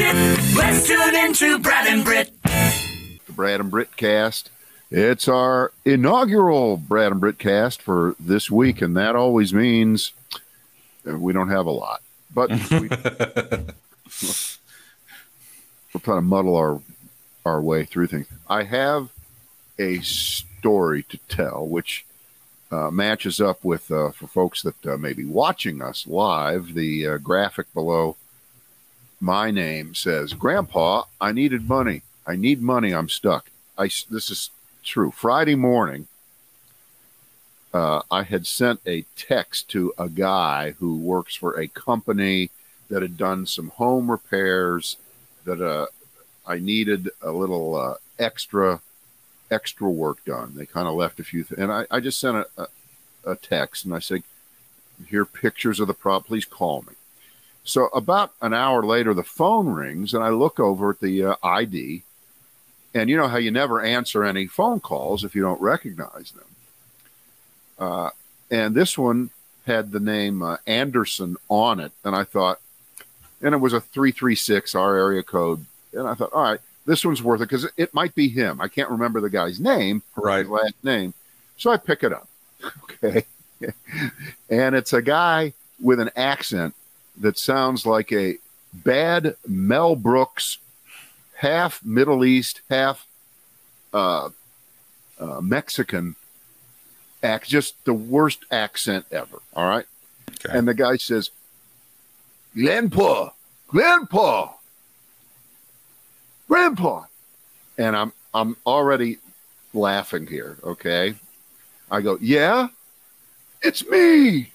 shit. Let's tune into Brad and Britt. The Brad and Brit cast. It's our inaugural Brad and Brit cast for this week, and that always means we don't have a lot. But we, we're trying to muddle our our way through things. I have a story to tell, which uh, matches up with uh, for folks that uh, may be watching us live. The uh, graphic below my name says, "Grandpa, I needed money. I need money. I'm stuck." I this is true. Friday morning, uh, I had sent a text to a guy who works for a company that had done some home repairs that uh, I needed a little uh, extra extra work done. They kind of left a few, th- and I, I just sent a, a, a text and I said, "Here pictures of the prop. Please call me." So about an hour later, the phone rings, and I look over at the uh, ID, and you know how you never answer any phone calls if you don't recognize them. Uh, and this one had the name uh, Anderson on it, and I thought, and it was a three three six our area code, and I thought, all right, this one's worth it because it might be him. I can't remember the guy's name, right? last name, so I pick it up. Okay, and it's a guy with an accent that sounds like a bad Mel Brooks, half Middle East, half uh, uh, Mexican act, just the worst accent ever. All right. Okay. And the guy says, Grandpa, Grandpa, Grandpa. And I'm I'm already laughing here, okay? I go, Yeah, it's me.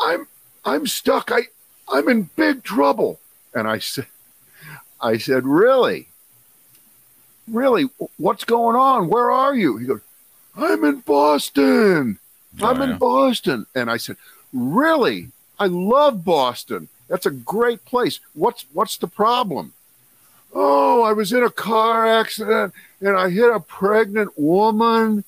I'm I'm stuck. I I'm in big trouble. And I said I said, Really? Really? What's going on? Where are you? He goes, I'm in Boston. I'm Oh, in. Boston. And I said, Really? I love Boston. That's a great place. What's what's the problem? Oh, I was in a car accident and I hit a pregnant woman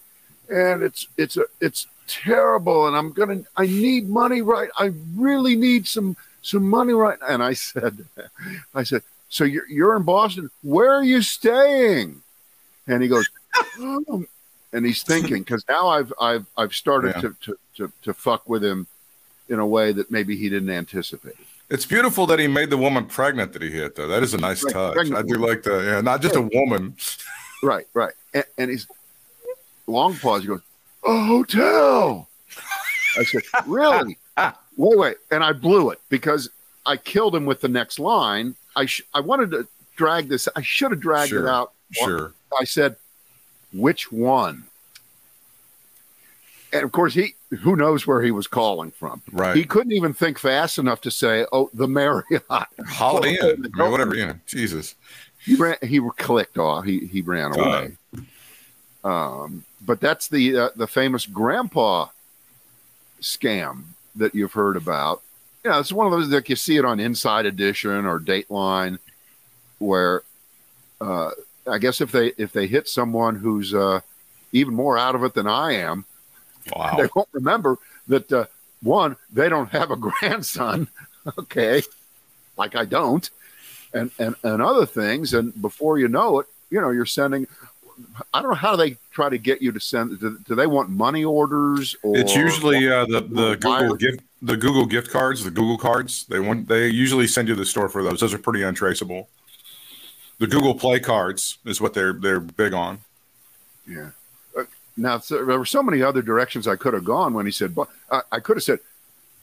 and it's it's a it's terrible and I'm gonna I need money right. I really need some some money right now. And I said I said, So you're you're in Boston. Where are you staying? And he goes, oh. and he's thinking because now I've I've I've started Yeah. to, to to to fuck with him in a way that maybe he didn't anticipate. It's beautiful that he made the woman pregnant that he hit, though. That is a nice Right, touch. pregnant I do like the, yeah, not just a woman. Right, right. And, and he's long pause. He goes, a hotel. I said, really? wait, wait. And I blew it because I killed him with the next line. I sh- I wanted to drag this. I should have dragged Sure, it out. Sure. I said, which one? And of course, he who knows where he was calling from. Right. He couldn't even think fast enough to say, "Oh, the Marriott." Holiday Inn. Mean, whatever, you know. Jesus. he ran he clicked off he he ran away um but that's the uh, the famous grandpa scam that you've heard about. Yeah it's one of those that you see it on inside edition or dateline where uh i guess if they if they hit someone who's uh even more out of it than i am Wow. they won't remember that uh, one they don't have a grandson okay? Like i don't. And, and and other things and before you know it you know you're sending i don't know how they try to get you to send do, do they want money orders or It's usually uh, the the Google gift the Google gift cards, the Google cards. They want they usually send you to the store for those. Those are pretty untraceable. The Google Play cards is what they're they're big on. yeah Uh, now so, there were so many other directions i could have gone when he said but I, I could have said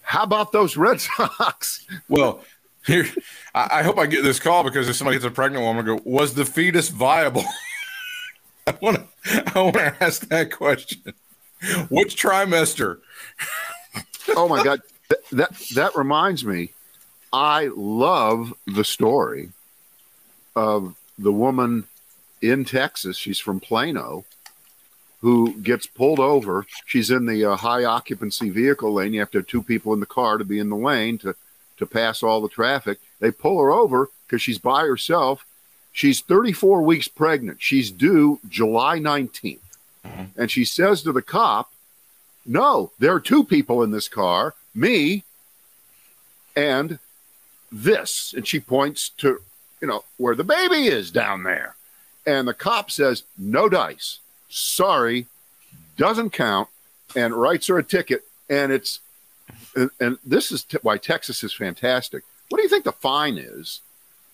how about those red sox Well, here I, I hope I get this call because if somebody gets a pregnant woman, go was the fetus viable? I want to I want to ask that question. Which trimester? oh my god Th- that that reminds me i love the story of the woman in texas she's from plano who gets pulled over she's in the uh, high occupancy vehicle lane you have to have two people in the car to be in the lane to to pass all the traffic they pull her over because she's by herself she's 34 weeks pregnant she's due july 19th mm-hmm. and she says to the cop no, there are two people in this car, me and this, and she points to, you know, where the baby is down there. And the cop says, no dice. Sorry, doesn't count, and writes her a ticket. And it's, and, and this is t- why Texas is fantastic. What do you think the fine is?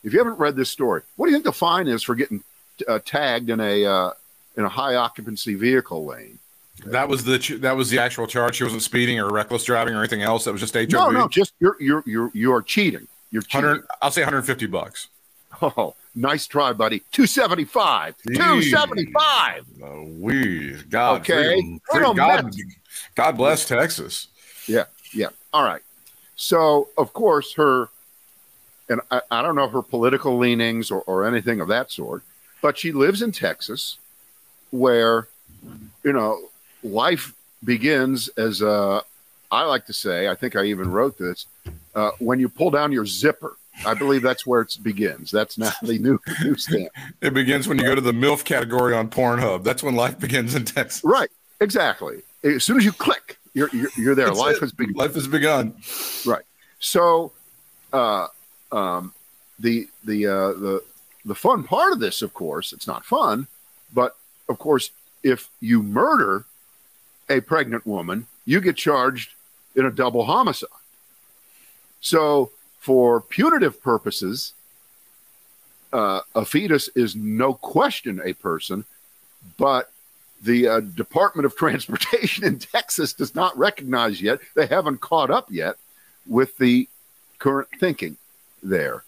If you haven't read this story, what do you think the fine is for getting uh, tagged in a uh, in a high occupancy vehicle lane? That was the ch- that was the actual charge. She wasn't speeding or reckless driving or anything else. That was just HOV. No, no, just you're you're you're you are cheating. You're cheating. I'll say 150 bucks. Oh, nice try, buddy. 275. 275. Oh, we God. Okay. freedom- What God. God bless Texas. Yeah, yeah. All right. So, of course, her, and I, I don't know her political leanings or, or anything of that sort, but she lives in Texas where, you know, life begins as a, I like to say, I think I even wrote this, uh, when you pull down your zipper. I believe that's where it begins. That's now the new newsstand. It begins when you go to the MILF category on Pornhub. That's when life begins in Texas. Right. Exactly. As soon as you click, you're, you're, you're there. That's life it. has begun. Life has begun. Right. So, uh, um, the the uh, the the fun part of this, of course, it's not fun, but of course, if you murder a pregnant woman, you get charged in a double homicide. So, for punitive purposes, uh, a fetus is no question a person, but the uh, Department of Transportation in Texas does not recognize yet. They haven't caught up yet with the current thinking there.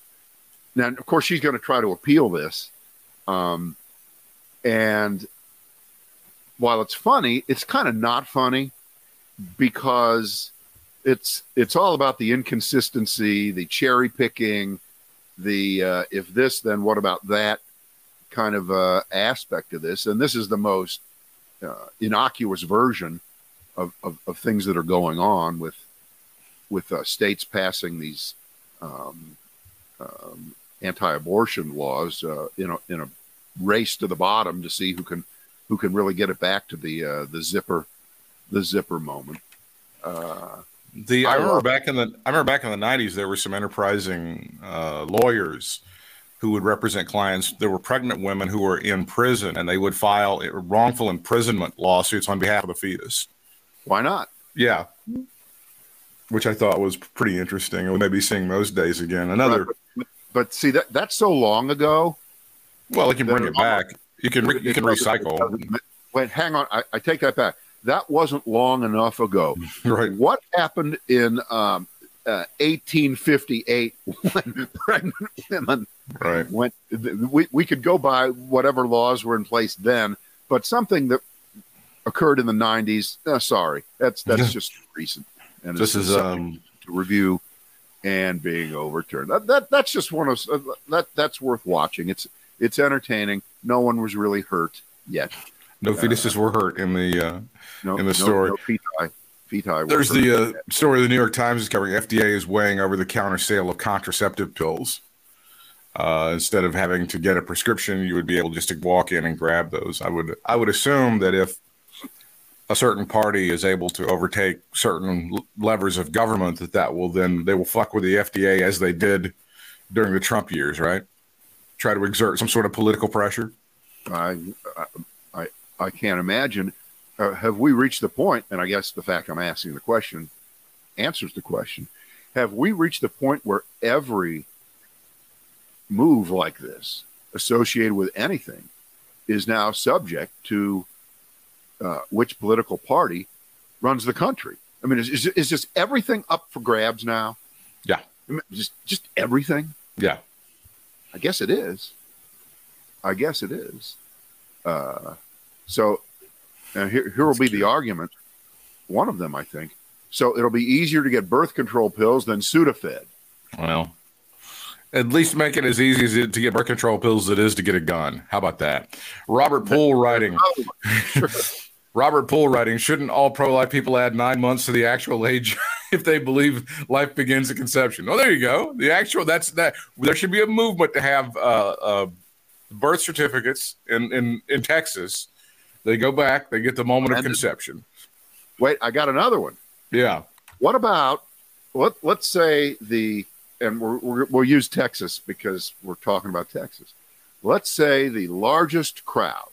Now, of course, she's going to try to appeal this. Um, and while it's funny, it's kind of not funny because it's it's all about the inconsistency, the cherry picking, the uh, if this, then what about that kind of uh, aspect of this. And this is the most uh, innocuous version of, of, of things that are going on with with uh, states passing these um, um, anti-abortion laws uh, in a in a race to the bottom to see who can who can really get it back to the uh, the zipper the zipper moment. Uh, The I, I remember love- back in the I remember back in the '90s there were some enterprising uh, lawyers who would represent clients. There were pregnant women who were in prison, and they would file wrongful imprisonment lawsuits on behalf of the fetus. why not? Yeah, which I thought was pretty interesting. We may be seeing those days again. Another, But, but see that that's so long ago. well, you can bring it back. You can you can recycle. Wait, hang on. I, I take that back. That wasn't long enough ago. Right. What happened in um, uh, 1858 when pregnant women Right. went? We, we could go by whatever laws were in place then, but something that occurred in the 90s. Uh, sorry, that's that's just recent. And This is um to review and being overturned. That, that that's just one of uh, that that's worth watching. It's it's entertaining. No one was really hurt yet. no fetuses were hurt in the uh, No, In the story. no feti, feti were There's the uh, story the New York Times is covering. FDA is weighing over the counter sale of contraceptive pills. Uh, instead of having to get a prescription, you would be able just to walk in and grab those. I would I would assume that if a certain party is able to overtake certain levers of government, that that will then they will fuck with the FDA as they did during the Trump years, right? Try to exert some sort of political pressure. I, I, I can't imagine. Uh, have we reached the point? And I guess the fact I'm asking the question answers the question. Have we reached the point where every move like this, associated with anything, is now subject to uh, which political party runs the country? I mean, is, is, is just everything up for grabs now? Yeah. I mean, just just everything. Yeah, I guess it is. I guess it is. Uh, so uh, here, here will be the argument. One of them, I think. So it'll be easier to get birth control pills than Sudafed. Well, at least make it as easy as it to get birth control pills as it is to get a gun. How about that? Robert Poole writing. Robert Poole writing. Shouldn't all pro-life people add nine months to the actual age if they believe life begins at conception? Oh, there you go. The actual. That's that. There should be a movement to have uh, uh, birth certificates in, in in Texas. They go back. They get the moment of And- conception. Wait, I got another one. Yeah. What about let let's say the and we're, we're, we'll use Texas because we're talking about Texas. Let's say the largest crowd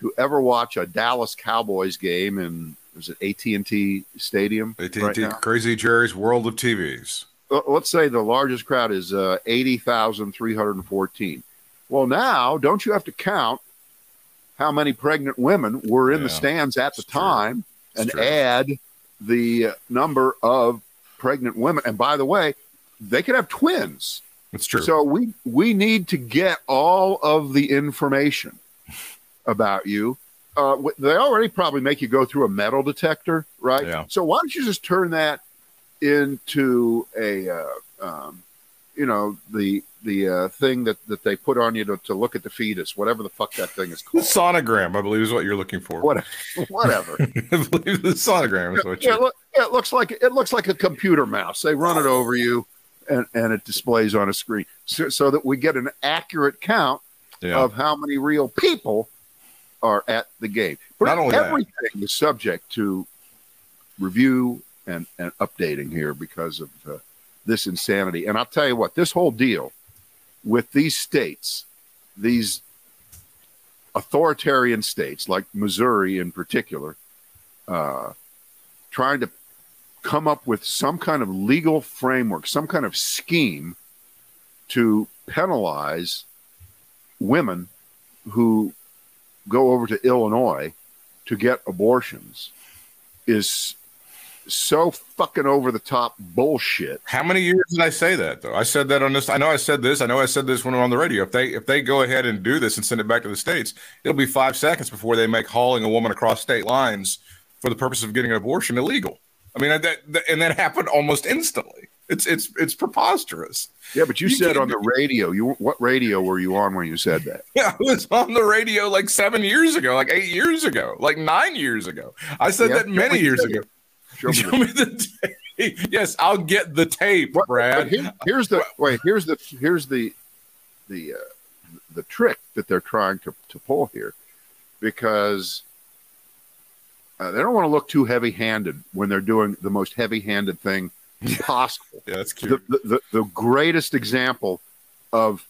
to ever watch a Dallas Cowboys game in was it AT and T Stadium? AT&T right? Crazy Jerry's World of TVs. Let's say the largest crowd is uh, eighty thousand three hundred and fourteen. Well, now don't you have to count how many pregnant women were in the stands at the time and true. add the number of pregnant women? And by the way, they could have twins. That's true. So we we need to get all of the information about you. Uh, they already probably make you go through a metal detector, right? Yeah. So why don't you just turn that into a, uh, um, you know, the the uh, thing that, that they put on you to, to look at the fetus, whatever the fuck that thing is the called. sonogram, I believe, is what you're looking for. What, whatever. I believe the sonogram is what yeah, you're. look, it looks like it looks like a computer mouse. They run it over you, and, and it displays on a screen, so, so that we get an accurate count Yeah. of how many real people are at the game. But Not only that. everything is subject to review and, and updating here because of uh, this insanity. And I'll tell you what, this whole deal with these states, these authoritarian states like Missouri in particular, uh, trying to come up with some kind of legal framework, some kind of scheme to penalize women who go over to Illinois to get abortions is so fucking over the top bullshit. How many years did I say that though? I said that on this. I know I said this. I know I said this when were on the radio. If they if they go ahead and do this and send it back to the states, it'll be five seconds before they make hauling a woman across state lines for the purpose of getting an abortion illegal. I mean, that, that and that happened almost instantly. It's it's it's preposterous. Yeah, but you, You said on the radio, you what radio were you on when you said that? Yeah, I was on the radio like seven years ago, like eight years ago, like nine years ago. I said Yeah, that many years ago. Show me Show the- me the tape. Yes, I'll get the tape, What- Brad. Here- here's the wait. Here's the here's the the uh, the trick that they're trying to to pull here, because uh, they don't want to look too heavy-handed when they're doing the most heavy-handed thing possible. yeah, that's cute. The, the, the greatest example of,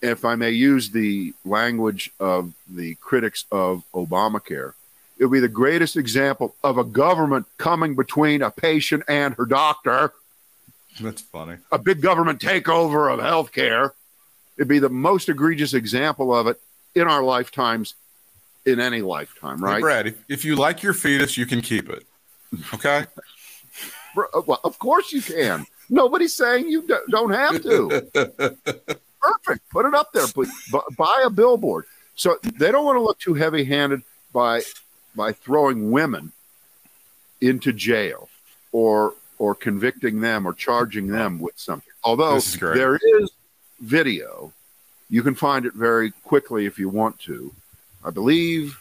if I may use the language of the critics of Obamacare, it would be the greatest example of a government coming between a patient and her doctor That's funny. a big government takeover of healthcare. It'd be the most egregious example of it in our lifetimes, in any lifetime, Hey, right? Brad, if, if you like your fetus, you can keep it. Okay. Bro, uh, Well, of course you can. Nobody's saying you do- don't have to. Perfect. Put it up there. Put, buy a billboard. So they don't want to look too heavy-handed by by throwing women into jail or or convicting them or charging them with something. Although is there is video, you can find it very quickly if you want to. I believe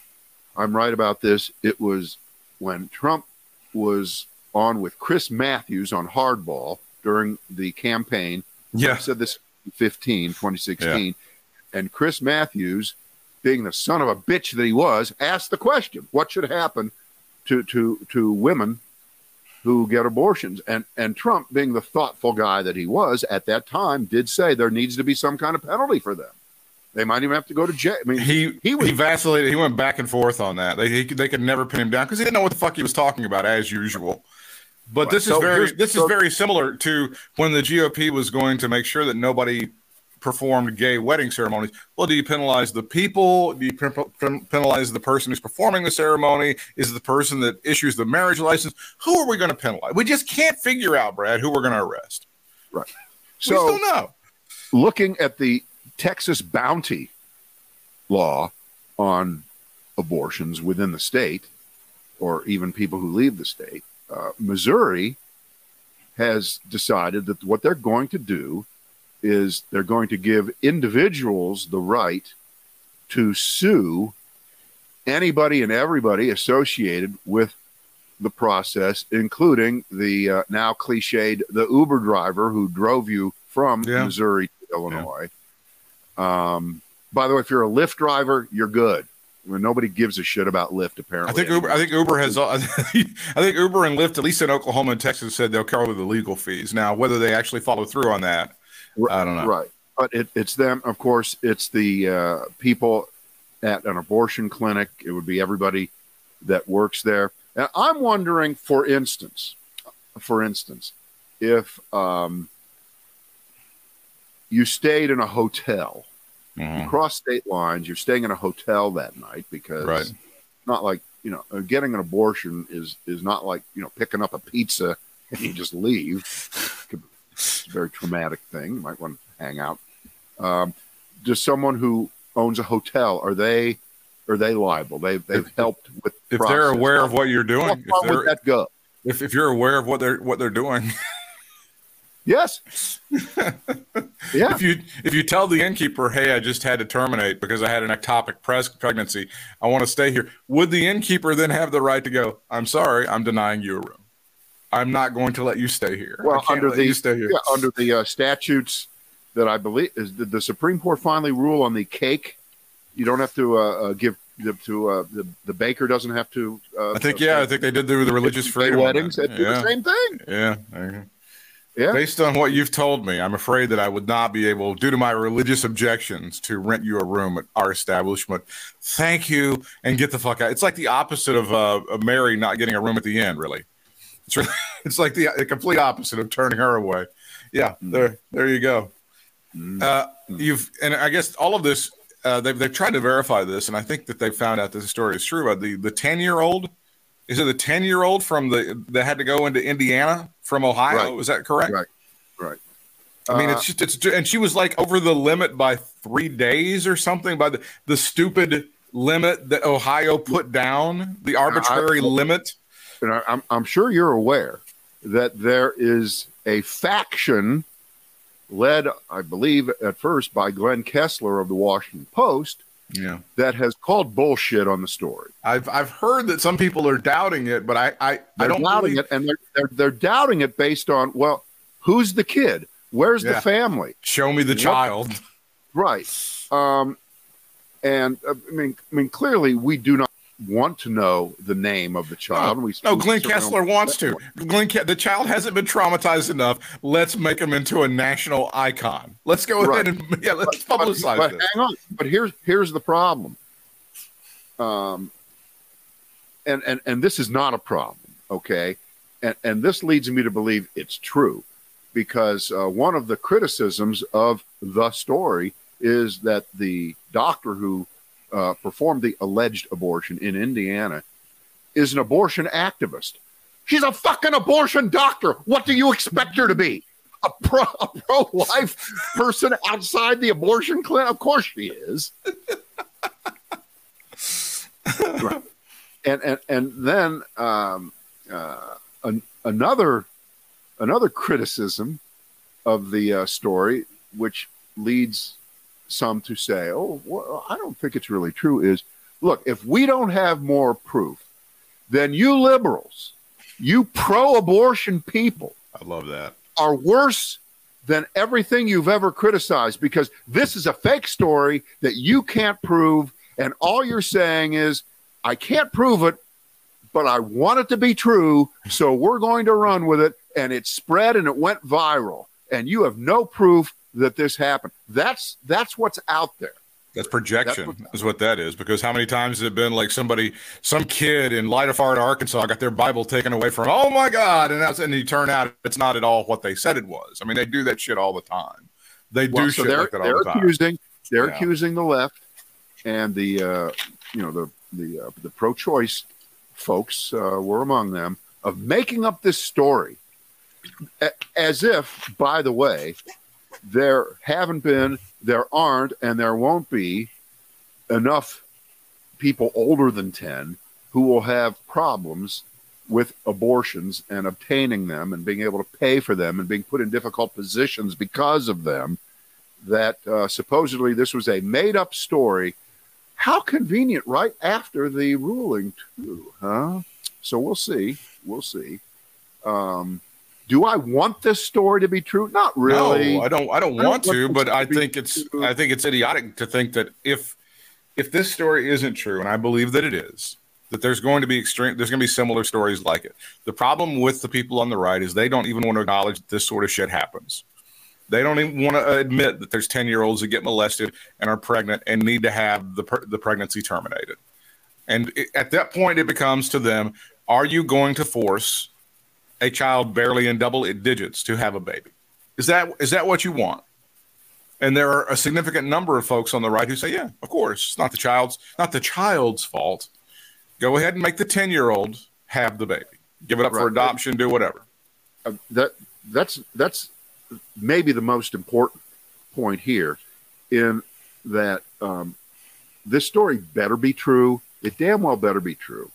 I'm right about this. It was when Trump was on with Chris Matthews on Hardball during the campaign. yeah. I said this in 15, 2016. And Chris Matthews, being the son of a bitch that he was, asked the question, what should happen to, to, to women who get abortions? And, and Trump, being the thoughtful guy that he was at that time, did say there needs to be some kind of penalty for them. They might even have to go to jail. I mean, He He he, vacillated. He went back and forth on that. They he, they could never pin him down because he didn't know what the fuck he was talking about as usual. But this So is very this is very similar to when the GOP was going to make sure that nobody performed gay wedding ceremonies. Well, do you penalize the people? Do you pen- pen- penalize the person who's performing the ceremony? Is it the person that issues the marriage license? Who are we going to penalize? We just can't figure out, Brad, who we're going to arrest. right. we So, still know. looking at the Texas bounty law on abortions within the state, or even people who leave the state, uh, Missouri has decided that what they're going to do is they're going to give individuals the right to sue anybody and everybody associated with the process, including the uh, now cliched the Uber driver who drove you from Yeah. Missouri to Illinois. Um, by the way, if you're a Lyft driver, you're good. When nobody gives a shit about Lyft, apparently. I think Uber. I think Uber has. I think Uber and Lyft, at least in Oklahoma and Texas, said they'll cover the legal fees. Now, whether they actually follow through on that, I don't know. Right, but it, it's them. Of course, it's the uh, people at an abortion clinic. It would be everybody that works there. And I'm wondering, for instance, for instance, if um, you stayed in a hotel, Mhm. you cross state lines, you're staying in a hotel that night because Right. not like you know getting an abortion is is not like you know picking up a pizza and you just leave. It's a very traumatic thing. You might want to hang out. Um, does someone who owns a hotel are they are they liable? They've they've helped with If process. they're aware of what you're How doing, far if, would that go? if if you're aware of what they're what they're doing, Yes. yeah. if you if you tell the innkeeper, "Hey, I just had to terminate because I had an ectopic pregnancy. I want to stay here," would the innkeeper then have the right to go? I'm sorry, I'm denying you a room. I'm not going to let you stay here. Well, under the you stay here. yeah, under the uh, statutes that I believe is did the Supreme Court finally rule on the cake. You don't have to uh, uh, give the, to uh, the the baker doesn't have to. Uh, I think yeah, I think they did do the religious freedom weddings. that. They do Yeah, the same thing. yeah. There you go. Yeah. Based on what you've told me, I'm afraid that I would not be able, due to my religious objections, to rent you a room at our establishment. Thank you, and get the fuck out. It's like the opposite of, uh, of Mary not getting a room at the end. Really, it's really, it's like the, the complete opposite of turning her away. Yeah, there, there you go. Mm. Uh, you've, and I guess all of this, uh, they've they've tried to verify this, and I think that they found out that the story is true. About the the ten year old, is it the ten year old from the that had to go into Indiana from Ohio? Right. Is that correct? Right. Right. I mean, Uh, it's just it's and she was like over the limit by three days or something by the the stupid limit that Ohio put down, the arbitrary I- limit. and I, I'm, I'm sure you're aware that there is a faction led, I believe, at first by Glenn Kessler of the Washington Post Yeah, that has called bullshit on the story. I've I've heard that some people are doubting it, but I I, I don't doubting believe, it, and they're, they're they're doubting it based on well, who's the kid? Where's Yeah. the family? Show me the What- child. Right. Um, and uh, I mean, I mean, clearly, we do not want to know the name of the child. we, No, we Glenn Kessler wants to. Glenn, Ke- the child hasn't been traumatized enough. Let's make him into a national icon. Let's go Right. ahead and yeah, let's but, publicize but this. hang on. But here's here's the problem. Um, and and and this is not a problem, okay? And and this leads me to believe it's true, because uh, one of the criticisms of the story is that the doctor who uh, performed the alleged abortion in Indiana is an abortion activist. She's a fucking abortion doctor. What do you expect her to be? A pro a life person outside the abortion clinic? Of course she is. Right. And and and then um, uh, an, another another criticism of the uh, story, which leads some to say, "Oh, well, I don't think it's really true." Is look, if we don't have more proof, then you liberals, you pro-abortion people, I love that. are worse than everything you've ever criticized because this is a fake story that you can't prove. And all you're saying is, I can't prove it, but I want it to be true. So we're going to run with it. And it spread and it went viral. And you have no proof that this happened. That's that's what's out there. That's projection, That's is what that is. Because how many times has it been like somebody, some kid in Light of Fart, Arkansas, got their Bible taken away from? Oh my God! And that's and you turn out it's not at all what they said it was. I mean, they do that shit all the time. They do Well, so shit they're, like that all they're the accusing they're Yeah. accusing the left and the uh, you know the the uh, the pro-choice folks uh, were among them of making up this story as if by the way there haven't been there aren't and there won't be enough people older than 10 who will have problems with abortions and obtaining them and being able to pay for them and being put in difficult positions because of them that uh, supposedly this was a made up story. How convenient, right after the ruling, too, huh? So we'll see. We'll see. Um, do I want this story to be true? Not really. No, I don't. I don't I don't want to, but I think it's. true. I think it's idiotic to think that if if this story isn't true, and I believe that it is, that there's going to be extreme, there's going to be similar stories like it. The problem with the people on the right is they don't even want to acknowledge that this sort of shit happens. They don't even want to admit that there's 10 year olds that get molested and are pregnant and need to have the, the pregnancy terminated. And it, at that point, it becomes to them are you going to force a child barely in double digits to have a baby? Is that is that what you want? And there are a significant number of folks on the right who say, "Yeah, of course, it's not the child's not the child's fault. Go ahead and make the ten year old have the baby. Give it up right. for adoption. Do whatever." Uh, that that's that's maybe the most important point here, in that um, this story better be true. It damn well better be true,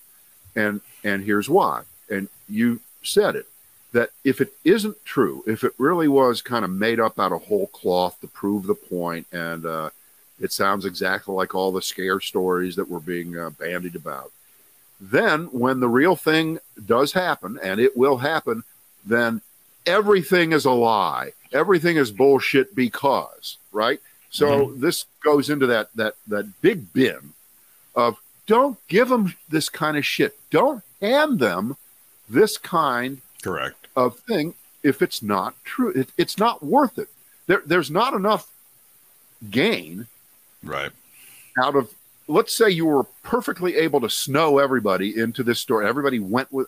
and and here's why. And you said it that if it isn't true, if it really was kind of made up out of whole cloth to prove the point, and uh, it sounds exactly like all the scare stories that were being uh, bandied about, then when the real thing does happen, and it will happen, then everything is a lie. Everything is bullshit because, right? So mm-hmm. this goes into that that that big bin of don't give them this kind of shit. Don't hand them this kind correct of thing if it's not true. It, it's not worth it. There, there's not enough gain, right, out of. Let's say you were perfectly able to snow everybody into this story. Everybody went with.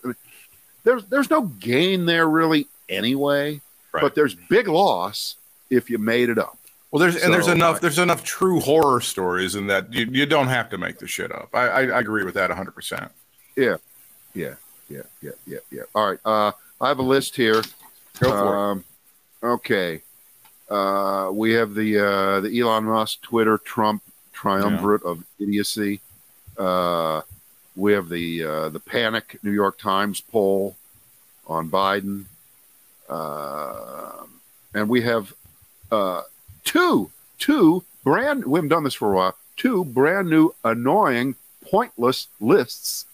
There's there's no gain there really anyway, right. but there's big loss if you made it up. Well, there's so, and there's enough uh, there's enough true horror stories in that you, you don't have to make the shit up. I, I, I agree with that 100. percent Yeah, yeah yeah, yeah, yeah, yeah. All right. Uh, I have a list here. Go for um, it. Okay. Uh, we have the uh, the Elon Musk Twitter Trump triumvirate yeah. of idiocy. Uh, we have the uh, the panic New York Times poll on Biden, uh, and we have uh, two two brand. We haven't done this for a while. Two brand new annoying pointless lists.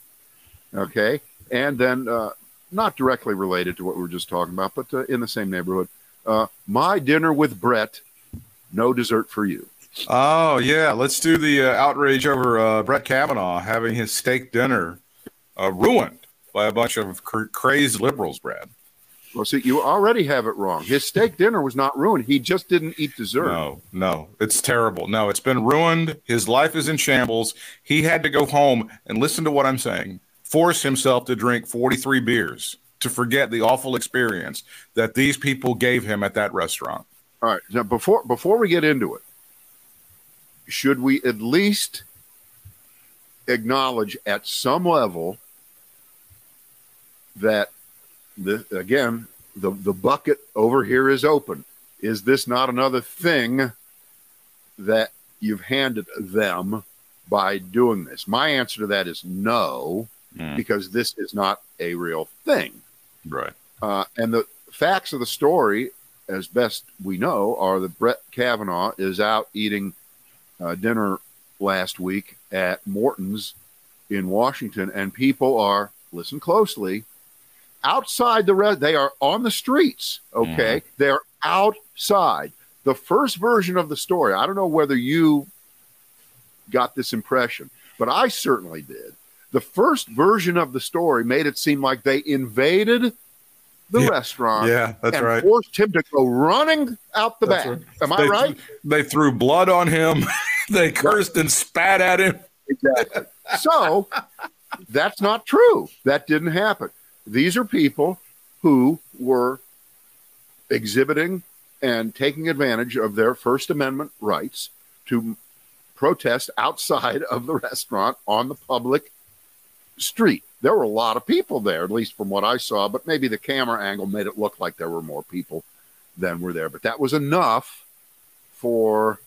Okay, and then, uh, not directly related to what we were just talking about, but uh, in the same neighborhood, uh, my dinner with Brett, no dessert for you. Oh yeah, let's do the uh, outrage over uh, Brett Kavanaugh having his steak dinner uh, ruined by a bunch of cr- crazed liberals, Brad. Well, see, you already have it wrong. His steak dinner was not ruined. He just didn't eat dessert. No, no, it's terrible. No, it's been ruined. His life is in shambles. He had to go home and listen to what I'm saying force himself to drink 43 beers to forget the awful experience that these people gave him at that restaurant. All right. Now, before before we get into it, should we at least acknowledge at some level that the again the the bucket over here is open? Is this not another thing that you've handed them by doing this? My answer to that is no mm. because this is not a real thing. Right. Uh, and the facts of the story, as best we know, are that Brett Kavanaugh is out eating uh, dinner last week at Morton's in Washington, and people are, listen closely, outside the red. They are on the streets, okay? Mm. They're outside. The first version of the story, I don't know whether you got this impression, but I certainly did the first version of the story made it seem like they invaded the yeah. restaurant. Yeah, that's and right. Forced him to go running out the that's back. Right. Am I they, right? They threw blood on him. they cursed and spat at him. Exactly. So that's not true. That didn't happen. These are people who were exhibiting and taking advantage of their First Amendment rights to protest outside of the restaurant on the public street. There were a lot of people there, at least from what I saw, but maybe the camera angle made it look like there were more people than were there. But that was enough for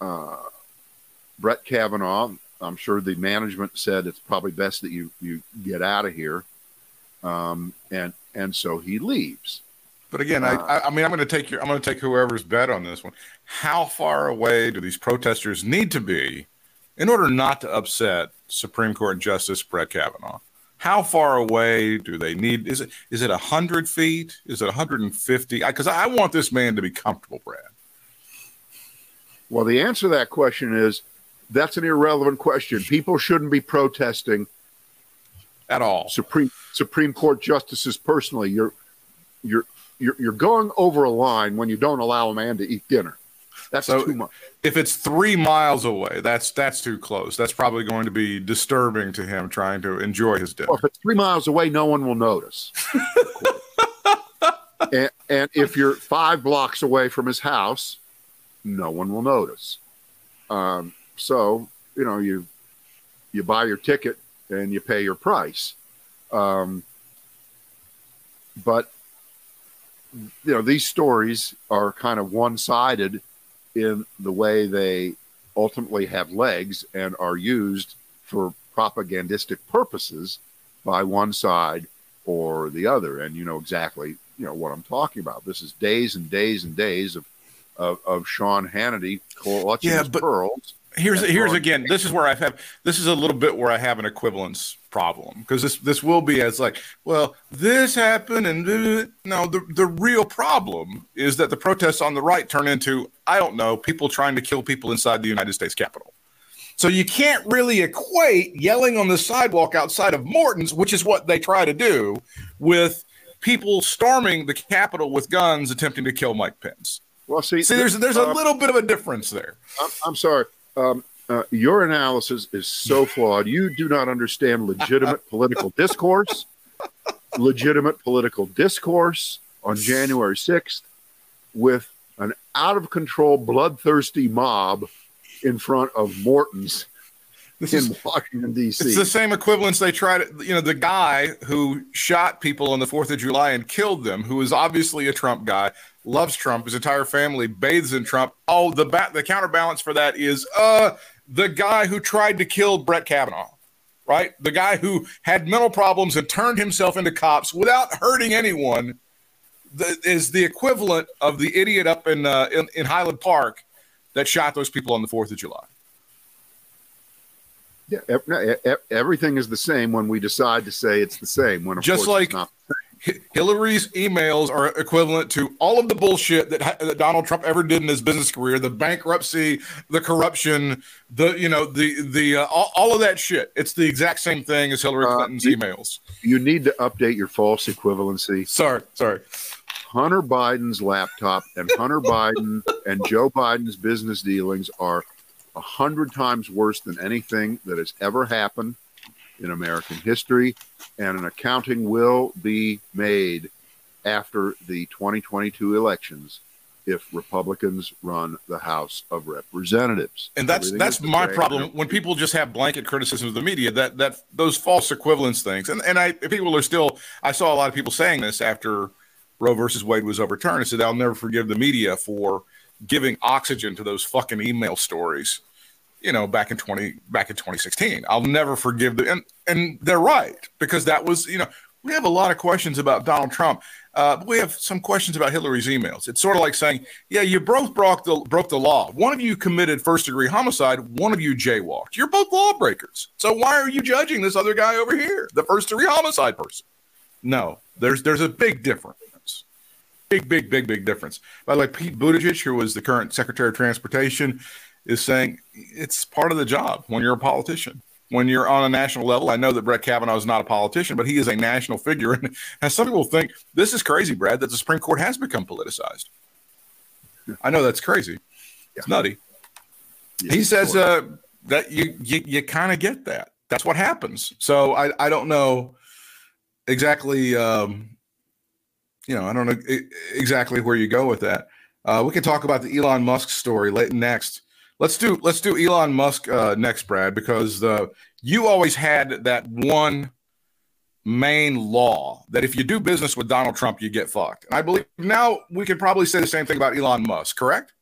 uh, Brett Kavanaugh. I'm sure the management said it's probably best that you you get out of here, um, and and so he leaves. But again, uh, I, I mean, I'm going to take your, I'm going to take whoever's bet on this one. How far away do these protesters need to be in order not to upset Supreme Court Justice Brett Kavanaugh? How far away do they need? Is it is it hundred feet? Is it 150? Because I, I want this man to be comfortable, Brad. Well, the answer to that question is that's an irrelevant question. People shouldn't be protesting At all. Supreme Supreme Court justices personally. You're you're you're you're going over a line when you don't allow a man to eat dinner. That's So- too much. If it's three miles away, that's that's too close. That's probably going to be disturbing to him trying to enjoy his dinner. Well, if it's three miles away, no one will notice. and, and if you're five blocks away from his house, no one will notice. Um, so you know you you buy your ticket and you pay your price. Um, but you know these stories are kind of one-sided in the way they ultimately have legs and are used for propagandistic purposes by one side or the other. And you know exactly you know what i'm talking about. This is days and days and days of of, of sean hannity clutching Yeah, his but- pearls here's here's again this is where i have this is a little bit where i have an equivalence problem because this this will be as like well this happened and no the the real problem is that the protests on the right turn into i don't know people trying to kill people inside the united states capitol. So you can't really equate yelling on the sidewalk outside of morton's which is what they try to do with people storming the capitol with guns attempting to kill mike pence. Well see, see there's there's a uh, little bit of a difference there. I'm, I'm sorry. Um, uh, your analysis is so flawed. You do not understand legitimate political discourse. Legitimate political discourse on January 6th with an out of control, bloodthirsty mob in front of Morton's this in is Washington, D.C. It's the same equivalence they tried. To you know, the guy who shot people on the Fourth of July and killed them, who is obviously a Trump guy, loves Trump. His entire family bathes in Trump. Oh, the ba- the counterbalance for that is uh the guy who tried to kill Brett Kavanaugh, right? The guy who had mental problems and turned himself into cops without hurting anyone. The, is the equivalent of the idiot up in, uh, in in Highland Park that shot those people on the Fourth of July. Yeah, everything is the same when we decide to say it's the same. When Just like- it's not. Hi- Hillary's emails are equivalent to all of the bullshit that, Ha- that Donald Trump ever did in his business career, the bankruptcy, the corruption, the you know the the uh, all, all of that shit. It's the exact same thing as Hillary Uh, Clinton's you- emails. You need to update your false equivalency. Sorry, sorry. Hunter Biden's laptop and Hunter Biden and Joe Biden's business dealings are a hundred times worse than anything that has ever happened in American history, and an accounting will be made after the 2022 elections if Republicans run the House of Representatives. And that's Everything that's my problem when people just have blanket criticism of the media that that those false equivalence things. And and I people are still I saw a lot of people saying this after Roe versus Wade was overturned. I said I'll never forgive the media for giving oxygen to those fucking email stories. You know, back in twenty back in 2016. I'll never forgive them. And and they're right because that was you know we have a lot of questions about Donald Trump. Uh, we have some questions about Hillary's emails. It's sort of like saying, yeah, you both broke the broke the law. One of you committed first degree homicide. One of you jaywalked. You're both lawbreakers. So why are you judging this other guy over here, the first degree homicide person? No, there's there's a big difference. Big, big, big, big difference. By the way, Pete Buttigieg, who was the current Secretary of Transportation, is saying it's part of the job when you're a politician. When you're on a national level, I know that Brett Kavanaugh is not a politician, but he is a national figure. And, and some people think this is crazy, Brad, that the Supreme Court has become politicized. I know that's crazy. It's nutty. Yeah, he says uh, that you you, you kind of get that. That's what happens. So I, I don't know exactly. Um, you know, I don't know exactly where you go with that. Uh, we can talk about the Elon Musk story late next. Let's do let's do Elon Musk uh, next, Brad, because uh, you always had that one main law that if you do business with Donald Trump, you get fucked. And I believe now we could probably say the same thing about Elon Musk, correct?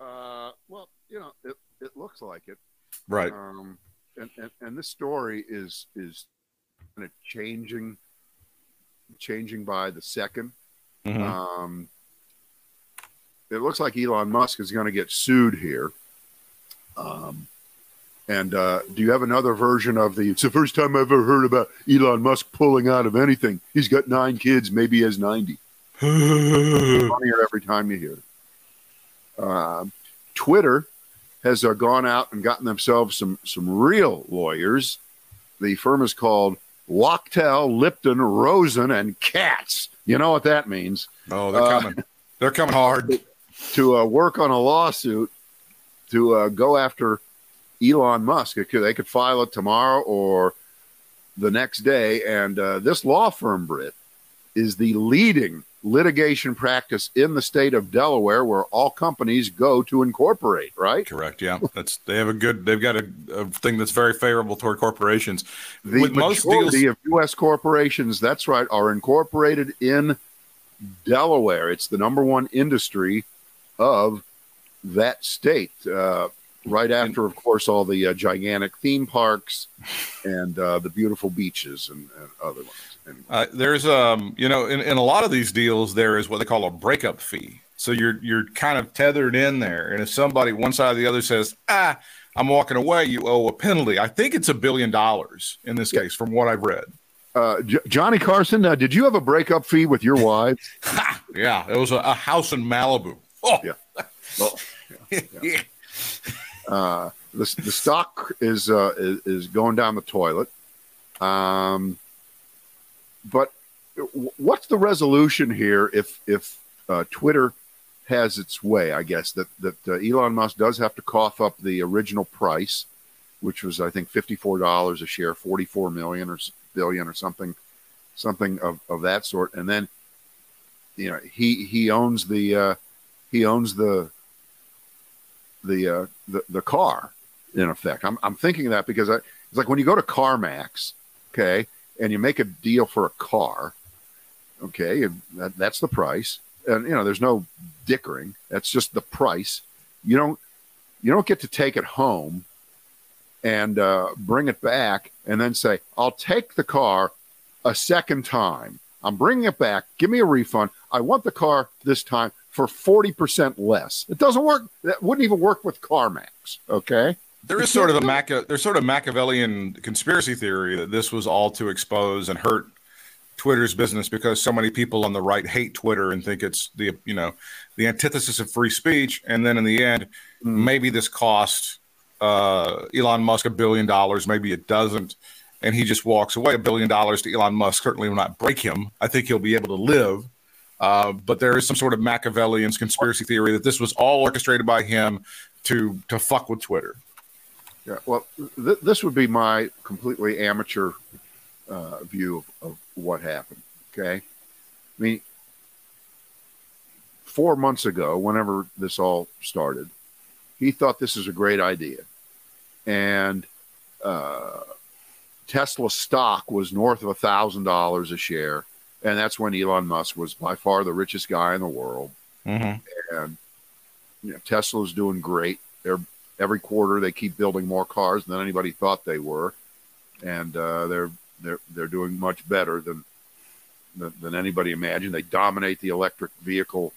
Uh, well, you know, it, it looks like it. Right. Um, and, and, and this story is is kind of changing, changing by the 2nd Mhm. Um, it looks like Elon Musk is going to get sued here. Um, and uh, do you have another version of the? It's the first time I've ever heard about Elon Musk pulling out of anything. He's got nine kids, maybe he has ninety. Funnier every time you hear it. Um, Twitter has uh, gone out and gotten themselves some some real lawyers. The firm is called Wachtell, Lipton, Rosen, and Katz. You know what that means? Oh, they're Uh, coming. They're coming hard. To uh, work on a lawsuit to uh, go after Elon Musk. Could, they could file it tomorrow or the next day. And uh, this law firm, Britt, is the leading litigation practice in the state of Delaware, where all companies go to incorporate. Right? Correct. Yeah, that's they have a good. They've got a, a thing that's very favorable toward corporations. The With most majority deals- of U.S. corporations, that's right, are incorporated in Delaware. It's the number one industry of that state. Uh, right after, of course, all the uh, gigantic theme parks and uh, the beautiful beaches and, and other ones. Anyway. Uh, there's um, you know, in, in a lot of these deals, there is what they call a breakup fee. So you're you're kind of tethered in there, and if somebody one side or the other says, "Ah, I'm walking away," you owe a penalty. I think it's a billion dollars in this case, from what I've read. Uh, J- Johnny Carson, uh, did you have a breakup fee with your wife? Yeah, it was a, a house in Malibu. Oh, Yeah. Well, uh, the, the stock is, uh, is is going down the toilet. Um, but what's the resolution here if if uh, Twitter has its way? I guess that that uh, Elon Musk does have to cough up the original price, which was I think fifty four dollars a share, forty four million or billion or something, something of, of that sort, and then you know he he owns the uh, he owns the the uh, the the car in effect. I'm I'm thinking that because I, it's like when you go to CarMax, okay, and you make a deal for a car, okay, that, that's the price, and you know there's no dickering. That's just the price. You don't you don't get to take it home and uh, bring it back and then say I'll take the car a second time. I'm bringing it back. Give me a refund. I want the car this time for 40% less. It doesn't work. That wouldn't even work with CarMax. Okay. There is sort of a there's sort of Machiavellian conspiracy theory that this was all to expose and hurt Twitter's business because so many people on the right hate Twitter and think it's the you know the antithesis of free speech, and then in the end, maybe this cost uh, Elon Musk a billion dollars, maybe it doesn't, and he just walks away. A billion dollars to Elon Musk certainly will not break him. I think he'll be able to live. Uh, but there is some sort of Machiavellian conspiracy theory that this was all orchestrated by him to to fuck with Twitter. Yeah. Well, th- this would be my completely amateur uh, view of, of what happened. Okay. I mean, four months ago, whenever this all started, he thought this was a great idea. And uh, Tesla stock was north of a thousand dollars a share, and that's when Elon Musk was by far the richest guy in the world. Mm-hmm. And you know, Tesla's doing great. They're every quarter they keep building more cars than anybody thought they were, and uh, they're they're they're doing much better than than, than anybody imagined. They dominate the electric vehicle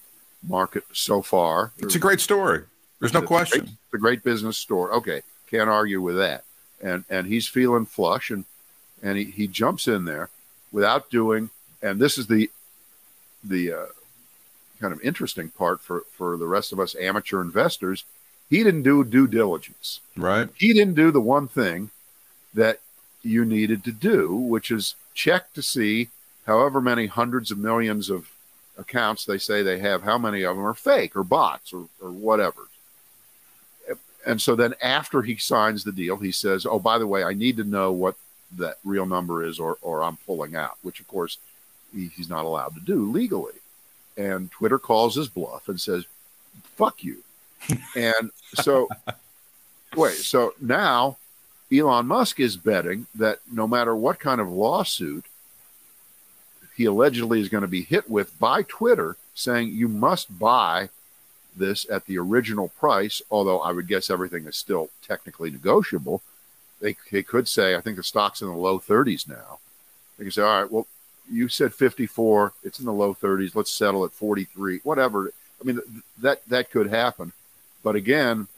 market so far. It's a great story. There's no It's a question. great- It's a great business story. Okay, can't argue with that. And and he's feeling flush, and and he, he jumps in there without doing. And this is the the uh, kind of interesting part for for the rest of us amateur investors. He didn't do due diligence. Right. He didn't do the one thing that you needed to do, which is check to see however many hundreds of millions of accounts they say they have, how many of them are fake or bots or, or whatever. And so then after he signs the deal, he says, Oh, by the way, I need to know what that real number is or, or I'm pulling out, which of course he's not allowed to do legally. And Twitter calls his bluff and says, Fuck you. and so, wait, so now Elon Musk is betting that no matter what kind of lawsuit he allegedly is going to be hit with by Twitter saying you must buy this at the original price, although I would guess everything is still technically negotiable. They, they could say, I think the stock's in the low 30s now. They can say, all right, well, you said 54, it's in the low 30s, let's settle at 43, whatever. I mean, that that could happen. But again,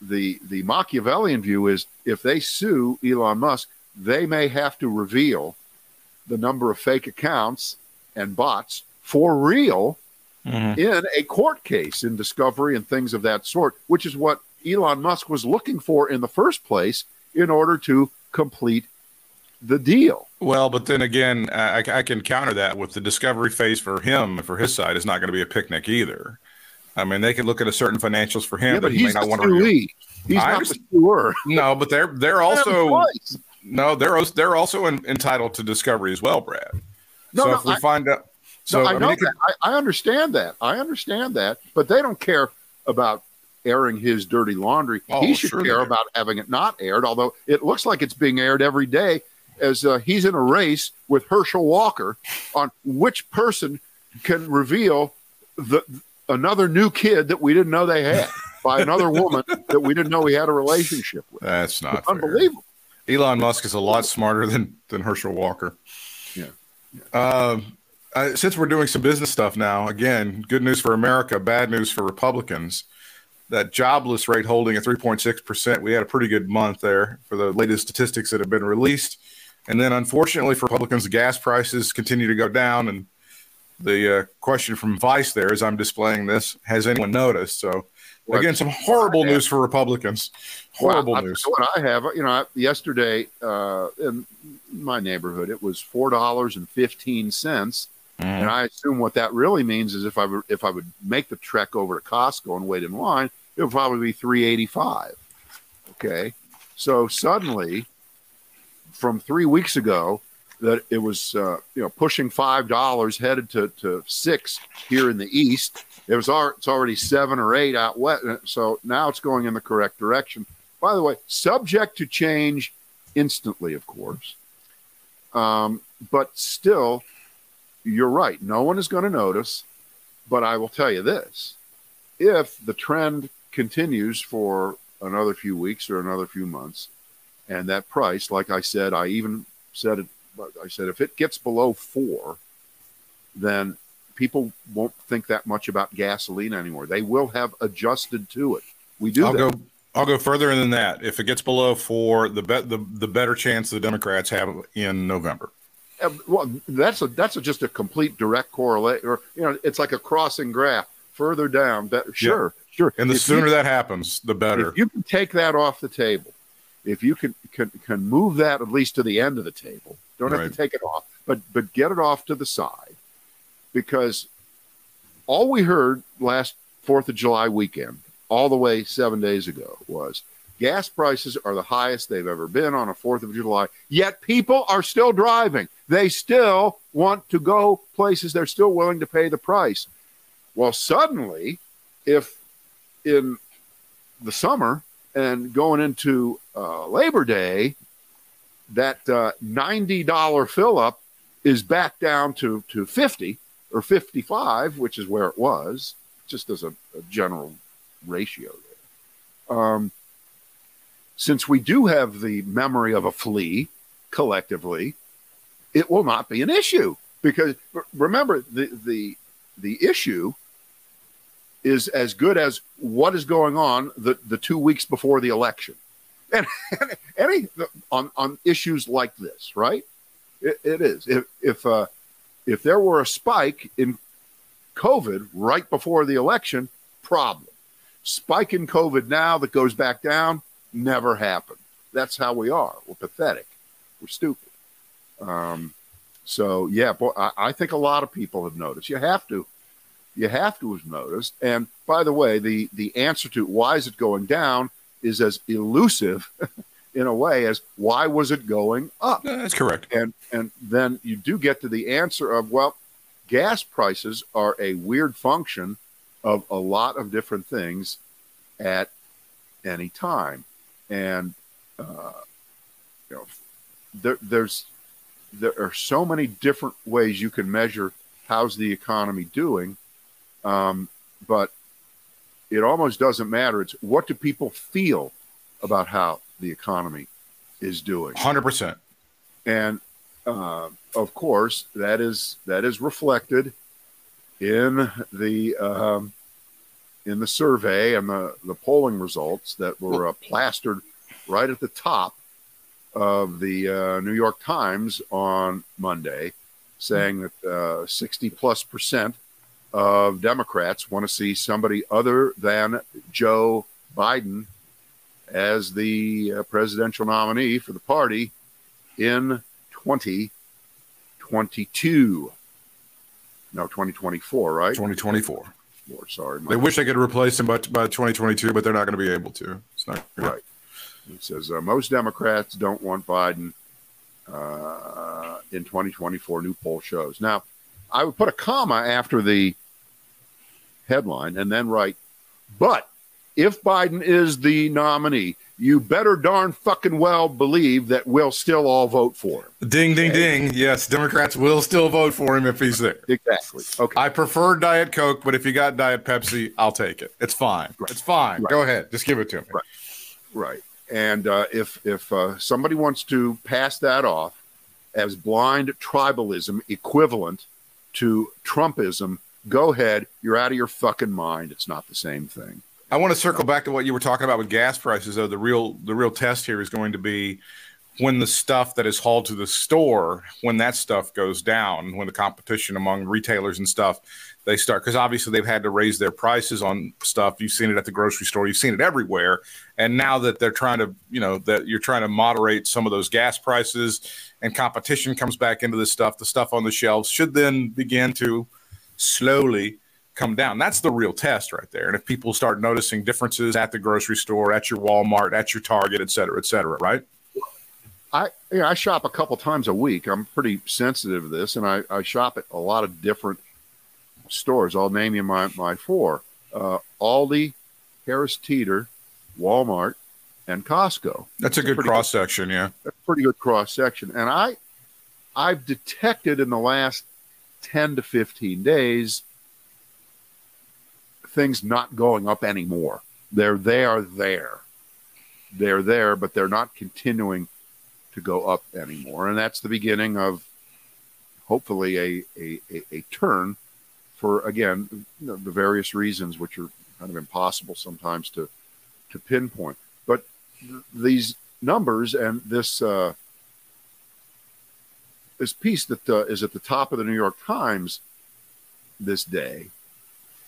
the the Machiavellian view is if they sue Elon Musk, they may have to reveal the number of fake accounts and bots for real Mhm. in a court case in discovery and things of that sort, which is what Elon Musk was looking for in the first place in order to complete the deal. Well, but then again, I, I can counter that with the discovery phase for him, for his side, is not going to be a picnic either. I mean, they can look at a certain financials for him, Yeah, but he may not want to. He's I not the understand. No, but they're they're also no, they're they're also en- entitled to discovery as well, Brad. No, so no, if we I- find out, so no, I, mean, know that. I, I understand that. I understand that. But they don't care about airing his dirty laundry. Oh, he should sure care about having it not aired, although it looks like it's being aired every day as uh, he's in a race with Herschel Walker on which person can reveal the another new kid that we didn't know they had by another woman that we didn't know we had a relationship with. that's not. Unbelievable. Elon Musk is a lot smarter than than Herschel Walker. Yeah. Um, uh, since we're doing some business stuff now, again, good news for America, bad news for Republicans. That jobless rate holding at 3.6%. We had a pretty good month there for the latest statistics that have been released. And then, unfortunately, for Republicans, gas prices continue to go down. And the uh, question from Vice there, as I'm displaying this, has anyone noticed? So, again, some horrible news for Republicans. Horrible Well, I- news. What I have, you know, I- yesterday uh, in my neighborhood, it was four dollars and fifteen cents, and I assume what that really means is if I would if I would make the trek over to Costco and wait in line, it would probably be three eighty five. Okay, so suddenly, from three weeks ago, that it was uh, you know pushing five dollars, headed to, to six here in the east. It was al- it's already seven or eight out west, so now it's going in the correct direction. By the way, subject to change instantly, of course. Um, but still, you're right. No one is going to notice. But I will tell you this if the trend continues for another few weeks or another few months, and that price, like I said, I even said it, I said if it gets below four, then people won't think that much about gasoline anymore. They will have adjusted to it. We do I'll that. go. I'll go further than that. If it gets below four, the bet the the better chance the Democrats have in November. Uh, well, that's a that's a, just a complete direct correlate, or you know, it's like a crossing graph. Further down, better, sure, sure. And the If sooner you, that happens, the better. you can take that off the table, if you can can can move that at least to the end of the table, don't have to take it off, but but get it off to the side, because all we heard last Fourth of July weekend, all the way seven days ago, was gas prices are the highest they've ever been on a Fourth of July. Yet people are still driving. They still want to go places. They're still willing to pay the price. Well, suddenly, if in the summer and going into uh, Labor Day, that uh, $90 fill up is back down to, to 50 or 55, which is where it was, just as a, a general ratio there. Um, since we do have the memory of a flea collectively, it will not be an issue because remember the the the issue is as good as what is going on the, the two weeks before the election. And any on on issues like this right? It, it is. If if uh if there were a spike in covid right before the election problem. Spike in covid now that goes back down never happened. That's how we are. We're pathetic. We're stupid. Um so yeah boy, I, I think a lot of people have noticed. You have to you have to have noticed. And by the way, the the answer to why is it going down is as elusive in a way as why was it going up? That's correct. And and then you do get to the answer of well, gas prices are a weird function of a lot of different things at any time, and uh, you know there, there's there are so many different ways you can measure how's the economy doing um, but it almost doesn't matter. It's what do people feel about how the economy is doing, Hundred percent. and uh, of course that is that is reflected in the um, in the survey and the the polling results that were uh, plastered right at the top of the uh, New York Times on Monday, saying that uh, 60 plus percent of Democrats want to see somebody other than Joe Biden as the uh, presidential nominee for the party in 2022. No, 2024, right? 2024. Four, sorry. They wish they could replace him by, by 2022, but they're not going to be able to. It's not Right. It says uh, most Democrats don't want Biden uh, in 2024. New poll shows. Now, I would put a comma after the headline and then write, but if Biden is the nominee, you better darn fucking well believe that we'll still all vote for him. Ding, ding, ding. Yes, Democrats will still vote for him if he's there. Exactly. Okay. I prefer Diet Coke, but if you got Diet Pepsi, I'll take it. It's fine. Right. It's fine. Right. Go ahead. Just give it to me. Right. Right. And uh, if if uh, somebody wants to pass that off as blind tribalism equivalent to Trumpism, go ahead. You're out of your fucking mind. It's not the same thing. I want to circle back to what you were talking about with gas prices, though. The real the real test here is going to be when the stuff that is hauled to the store, when that stuff goes down, when the competition among retailers and stuff, they start because obviously they've had to raise their prices on stuff. You've seen it at the grocery store, you've seen it everywhere. And now that they're trying to, you know, that you're trying to moderate some of those gas prices and competition comes back into this stuff, the stuff on the shelves should then begin to slowly come down. That's the real test right there. And if people start noticing differences at the grocery store, at your Walmart, at your Target, et cetera, et cetera, right? I you know, I shop a couple times a week. I'm pretty sensitive to this, and I, I shop at a lot of different stores. I'll name you my my four: uh, Aldi, Harris Teeter, Walmart, and Costco. That's a good cross section, yeah. a pretty good cross section. And I, I've detected in the last ten to fifteen days things not going up anymore. They're they are there, they're there, but they're not continuing to go up anymore. And that's the beginning of hopefully a a, a, a turn for again the, the various reasons which are kind of impossible sometimes to to pinpoint. But th- these numbers and this uh, this piece that uh, is at the top of the New York Times this day,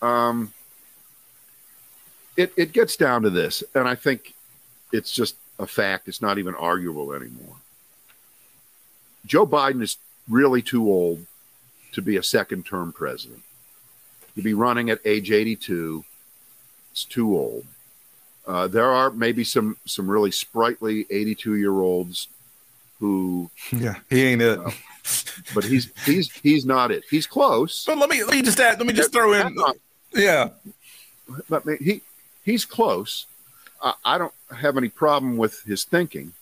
um, it it gets down to this, and I think it's just a fact. It's not even arguable anymore. Joe Biden is really too old to be a second term president. To be running at age 82, it's too old. Uh, there are maybe some some really sprightly 82 year olds who, Yeah. He ain't it. but he's he's he's not it. He's close. But let me let me just add, let me just throw in Yeah. but man, he he's close. I, I don't have any problem with his thinking,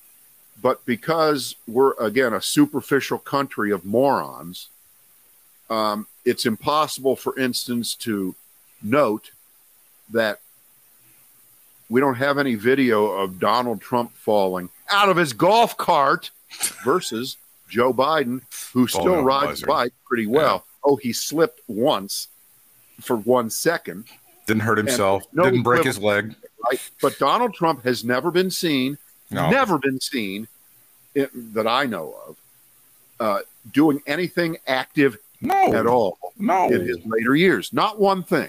but because we're again a superficial country of morons, um, it's impossible, for instance, to note that we don't have any video of Donald Trump falling out of his golf cart versus Joe Biden, who still on a rides a bike pretty well. Oh, he slipped once for one second Didn't hurt himself. no Didn't break his leg. right? But Donald Trump has never been seen, No. never been seen i that I know of, uh, doing anything active No. at all No. in his later years. Not one thing.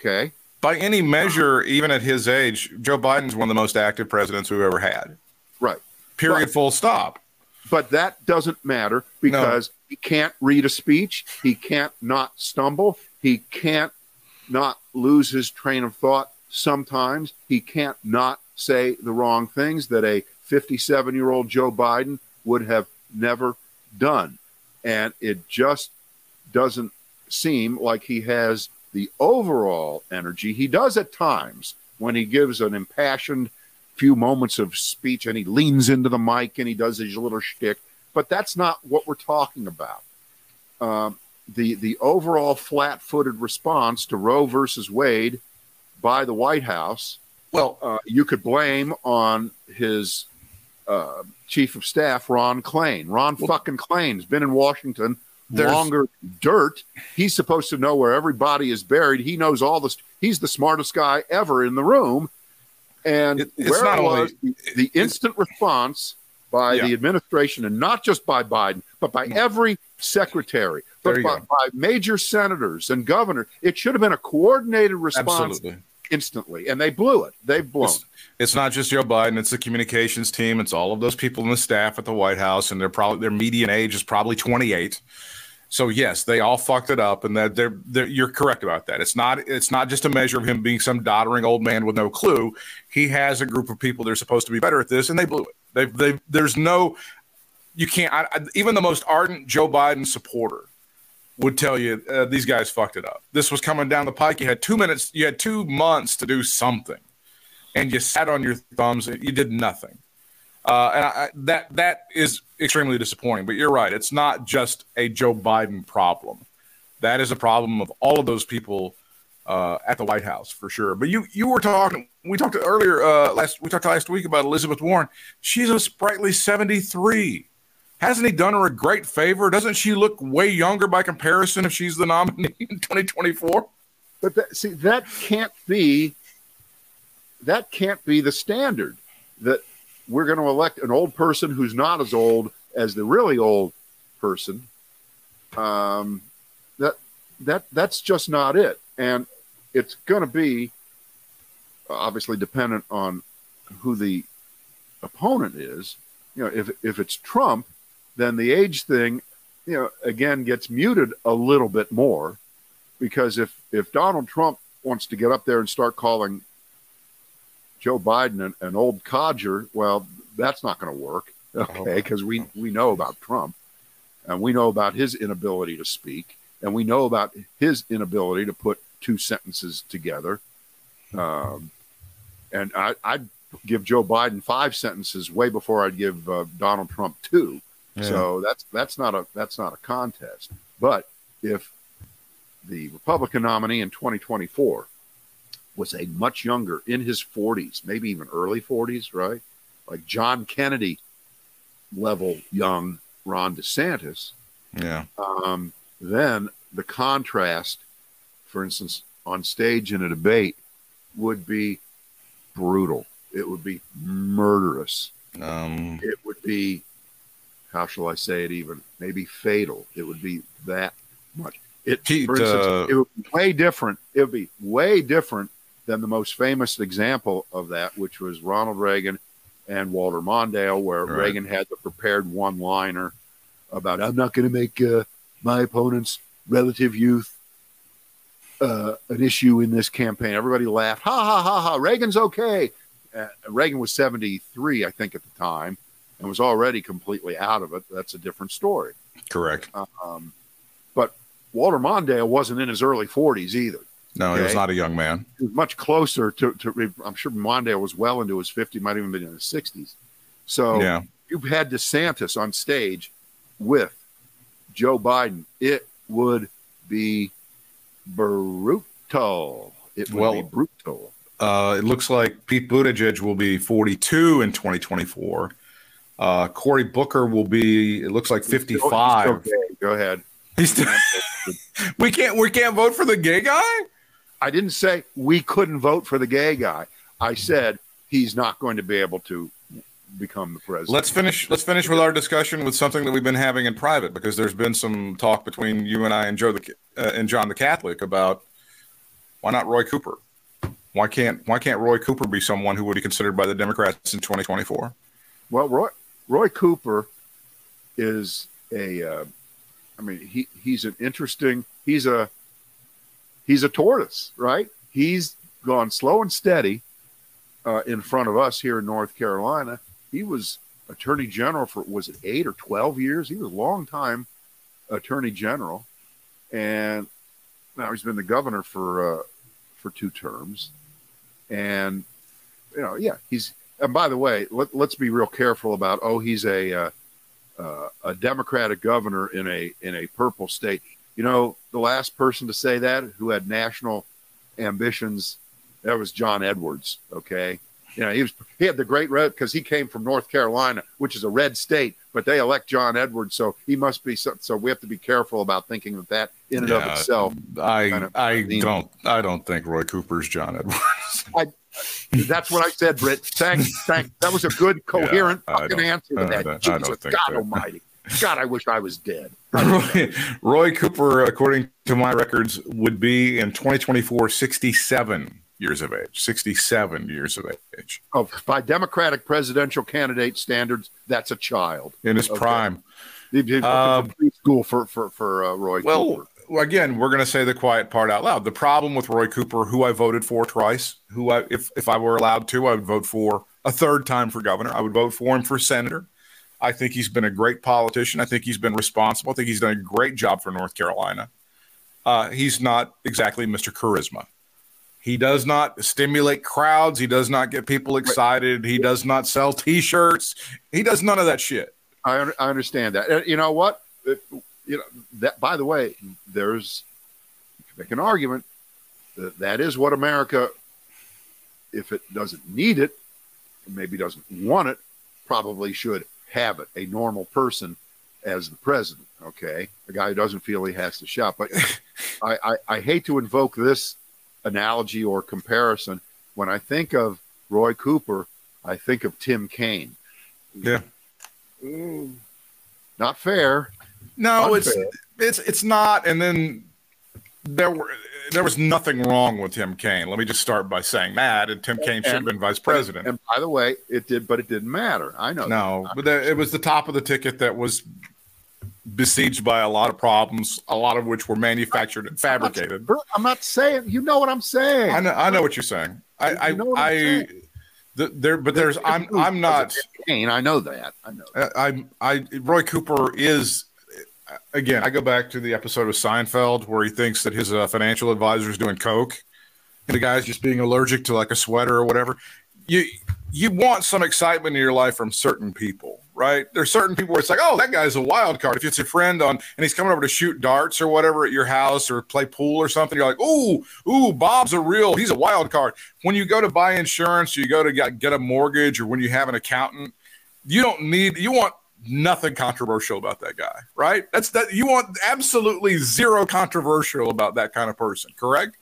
Okay. By any measure, even at his age, Joe Biden's one of the most active presidents we've ever had. Right. Period. Right. Full stop. But that doesn't matter because he can't read a speech. He can't not stumble. He can't not lose his train of thought sometimes. He can't not say the wrong things that a 57 year old Joe Biden would have never done. And it just doesn't seem like he has the overall energy. He does at times when he gives an impassioned few moments of speech and he leans into the mic and he does his little shtick, but that's not what we're talking about. Um, the the overall flat-footed response to Roe versus Wade by the White House, Well, uh, you could blame on his uh, chief of staff, Ron Klain. Ron fucking Klain's been in Washington longer dirt. He's supposed to know where everybody is buried. He knows all this. He's the smartest guy ever in the room. And It- it's where not was only- the, the instant response by Yeah. the administration, and not just by Biden, but by mm-hmm. every secretary, There but by, by major senators and governors? It should have been a coordinated response absolutely. instantly, and they blew it. They've blown. It's, it's not just Joe Biden; it's the communications team. It's all of those people in the staff at the White House, and they're probably their median age is probably 28. So yes, they all fucked it up, and that they're, they're, you're correct about that. It's not it's not just a measure of him being some doddering old man with no clue. He has a group of people that are supposed to be better at this, and they blew it. They they there's no you can't I, I, even the most ardent Joe Biden supporter would tell you uh, these guys fucked it up. This was coming down the pike. You had two minutes, you had two months to do something, and you sat on your thumbs. And you did nothing. Uh, and I, that that is extremely disappointing. But you're right; it's not just a Joe Biden problem. That is a problem of all of those people uh, at the White House for sure. But you you were talking. We talked earlier uh, last. We talked last week about Elizabeth Warren. She's a sprightly 73. Hasn't he done her a great favor? Doesn't she look way younger by comparison if she's the nominee in 2024? But that, see, that can't be that can't be the standard. That we're going to elect an old person who's not as old as the really old person. Um, that that that's just not it, and it's going to be obviously dependent on who the opponent is. You know, if if it's Trump, then the age thing, you know, again gets muted a little bit more, because if if Donald Trump wants to get up there and start calling Joe Biden an, an old codger, well, that's not going to work. Okay, because we we know about Trump, and we know about his inability to speak, and we know about his inability to put two sentences together. Um, and I, would give Joe Biden five sentences way before I'd give uh, Donald Trump two. Yeah. So that's that's not a that's not a contest. But if the Republican nominee in 2024 was a much younger, in his 40s, maybe even early 40s, right? Like John Kennedy level young Ron DeSantis. Yeah. Um, then the contrast, for instance, on stage in a debate would be brutal. It would be murderous. Um, it would be, how shall I say it even? Maybe fatal. It would be that much. It, for instance, uh, it would be way different. It would be way different than the most famous example of that, which was Ronald Reagan and Walter Mondale, where right. Reagan had the prepared one liner about, I'm not going to make uh, my opponent's relative youth uh, an issue in this campaign. Everybody laughed. Ha ha ha ha. Reagan's okay. Uh, Reagan was 73, I think, at the time, and was already completely out of it. That's a different story. Correct. Um, but Walter Mondale wasn't in his early 40s either. No, okay? he was not a young man. He was much closer to, to I'm sure Mondale was well into his 50s, might even been in his 60s. So yeah. you've had DeSantis on stage with Joe Biden. It would be brutal. It would well, be brutal. Uh, it looks like Pete Buttigieg will be 42 in 2024. Uh, Cory Booker will be. It looks like 55. Okay. Go ahead. He's still, we can't. We can't vote for the gay guy. I didn't say we couldn't vote for the gay guy. I said he's not going to be able to become the president. Let's finish. Let's finish with our discussion with something that we've been having in private because there's been some talk between you and I and Joe the uh, and John the Catholic about why not Roy Cooper? Why can't Why can't Roy Cooper be someone who would be considered by the Democrats in 2024? Well, Roy Roy Cooper is a. Uh, I mean, he he's an interesting. He's a he's a tortoise, right? He's gone slow and steady uh, in front of us here in North Carolina. He was attorney general for was it eight or twelve years? He was a long time attorney general, and now he's been the governor for uh, for two terms. And you know, yeah, he's. And by the way, let, us be real careful about. Oh, he's a uh, uh, a Democratic governor in a in a purple state. You know, the last person to say that who had national ambitions, that was John Edwards. Okay. You know, he was he had the great red because he came from North Carolina, which is a red state, but they elect John Edwards, so he must be so. So we have to be careful about thinking that that in and yeah, of itself. I kind of, I don't I don't think Roy Cooper's John Edwards. I, that's what I said, Britt. Thanks, thanks. That was a good, coherent yeah, fucking answer to that. Jesus, God so. Almighty. God, I wish I was dead. Roy, Roy, Cooper, according to my records, would be in 2024 67. years of age, 67 years of age. Oh, by Democratic presidential candidate standards, that's a child in his Okay. prime. Um, preschool for for for uh, Roy Well, Cooper. well, again, we're going to say the quiet part out loud. The problem with Roy Cooper, who I voted for twice, who I, if if I were allowed to, I would vote for a third time for governor. I would vote for him for senator. I think he's been a great politician. I think he's been responsible. I think he's done a great job for North Carolina. Uh, he's not exactly Mr. Charisma. He does not stimulate crowds. He does not get people excited. He does not sell T-shirts. He does none of that shit. I, un- I understand that. You know what? It- you know that. By the way, there's you can make an argument that that is what America, if it doesn't need it, maybe doesn't want it, probably should have it. A normal person as the president. Okay, a guy who doesn't feel he has to shout. But I, I, I hate to invoke this analogy or comparison. When I think of Roy Cooper, I think of Tim Kaine. Yeah. Mm, not fair. No, it's it's it's not. And then there were there was nothing wrong with Tim Kaine. Let me just start by saying that. And Tim Kaine should have been vice president. And by the way, it did, but it didn't matter. I know. No, but the, it was the top of the ticket that was besieged by a lot of problems, a lot of which were manufactured and fabricated. I'm not saying. You know what I'm saying. I know, I know what you're saying. I, I, You know what I'm I, saying? the, there, but there's, I'm, I'm not. Kaine, I know that. I know. Uh, I, I, Roy Cooper is again. I go back to the episode of Seinfeld where he thinks that his uh, financial advisor is doing coke, and the guy's just being allergic to like a sweater or whatever. You, you want some excitement in your life from certain people, right? There's certain people where it's like, oh, that guy's a wild card. If it's your friend on and he's coming over to shoot darts or whatever at your house or play pool or something, you're like, ooh, ooh, Bob's a real, he's a wild card. When you go to buy insurance, you go to get, get a mortgage, or when you have an accountant, you don't need you want nothing controversial about that guy, right? That's that you want absolutely zero controversial about that kind of person, correct?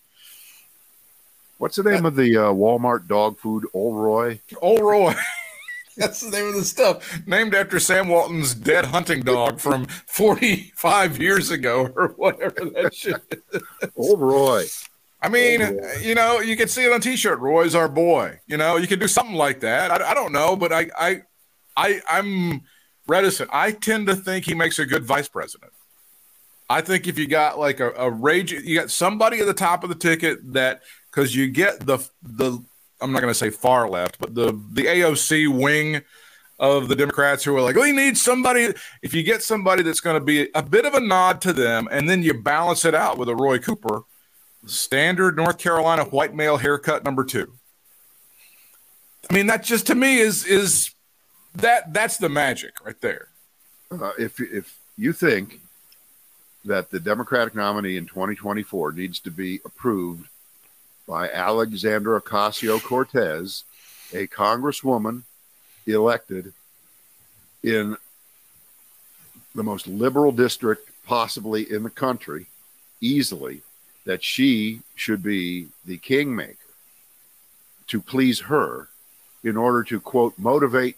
What's the name of the uh, Walmart dog food? Ol' Roy. Olroy. That's the name of the stuff. Named after Sam Walton's dead hunting dog from 45 years ago or whatever that shit is. Old Roy. I mean, you know, you can see it on t-shirt. Roy's our boy. You know, you can do something like that. I, I don't know, but I, I, I, I'm reticent. I tend to think he makes a good vice president. I think if you got like a, a rage, you got somebody at the top of the ticket that because you get the the I'm not going to say far left, but the the AOC wing of the Democrats who are like, we need somebody. If you get somebody that's going to be a bit of a nod to them, and then you balance it out with a Roy Cooper, standard North Carolina white male haircut number two. I mean, that just to me is is that that's the magic right there. Uh, if if you think that the Democratic nominee in 2024 needs to be approved by Alexandra Ocasio Cortez, a congresswoman elected in the most liberal district possibly in the country, easily, that she should be the kingmaker to please her in order to, quote, motivate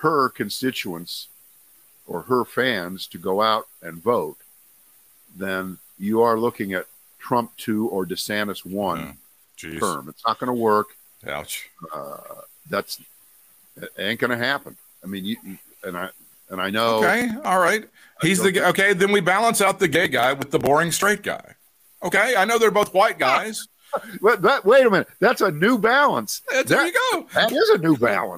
her constituents or her fans to go out and vote, then you are looking at Trump 2 or DeSantis 1 Mm. Term. It's not going to work. Ouch. Uh, that's it ain't going to happen. I mean, you and I and I know. Okay. All right. He's the okay. Then we balance out the gay guy with the boring straight guy. Okay. I know they're both white guys. But, but wait a minute, that's a new balance. there That- you go. That is a new balance.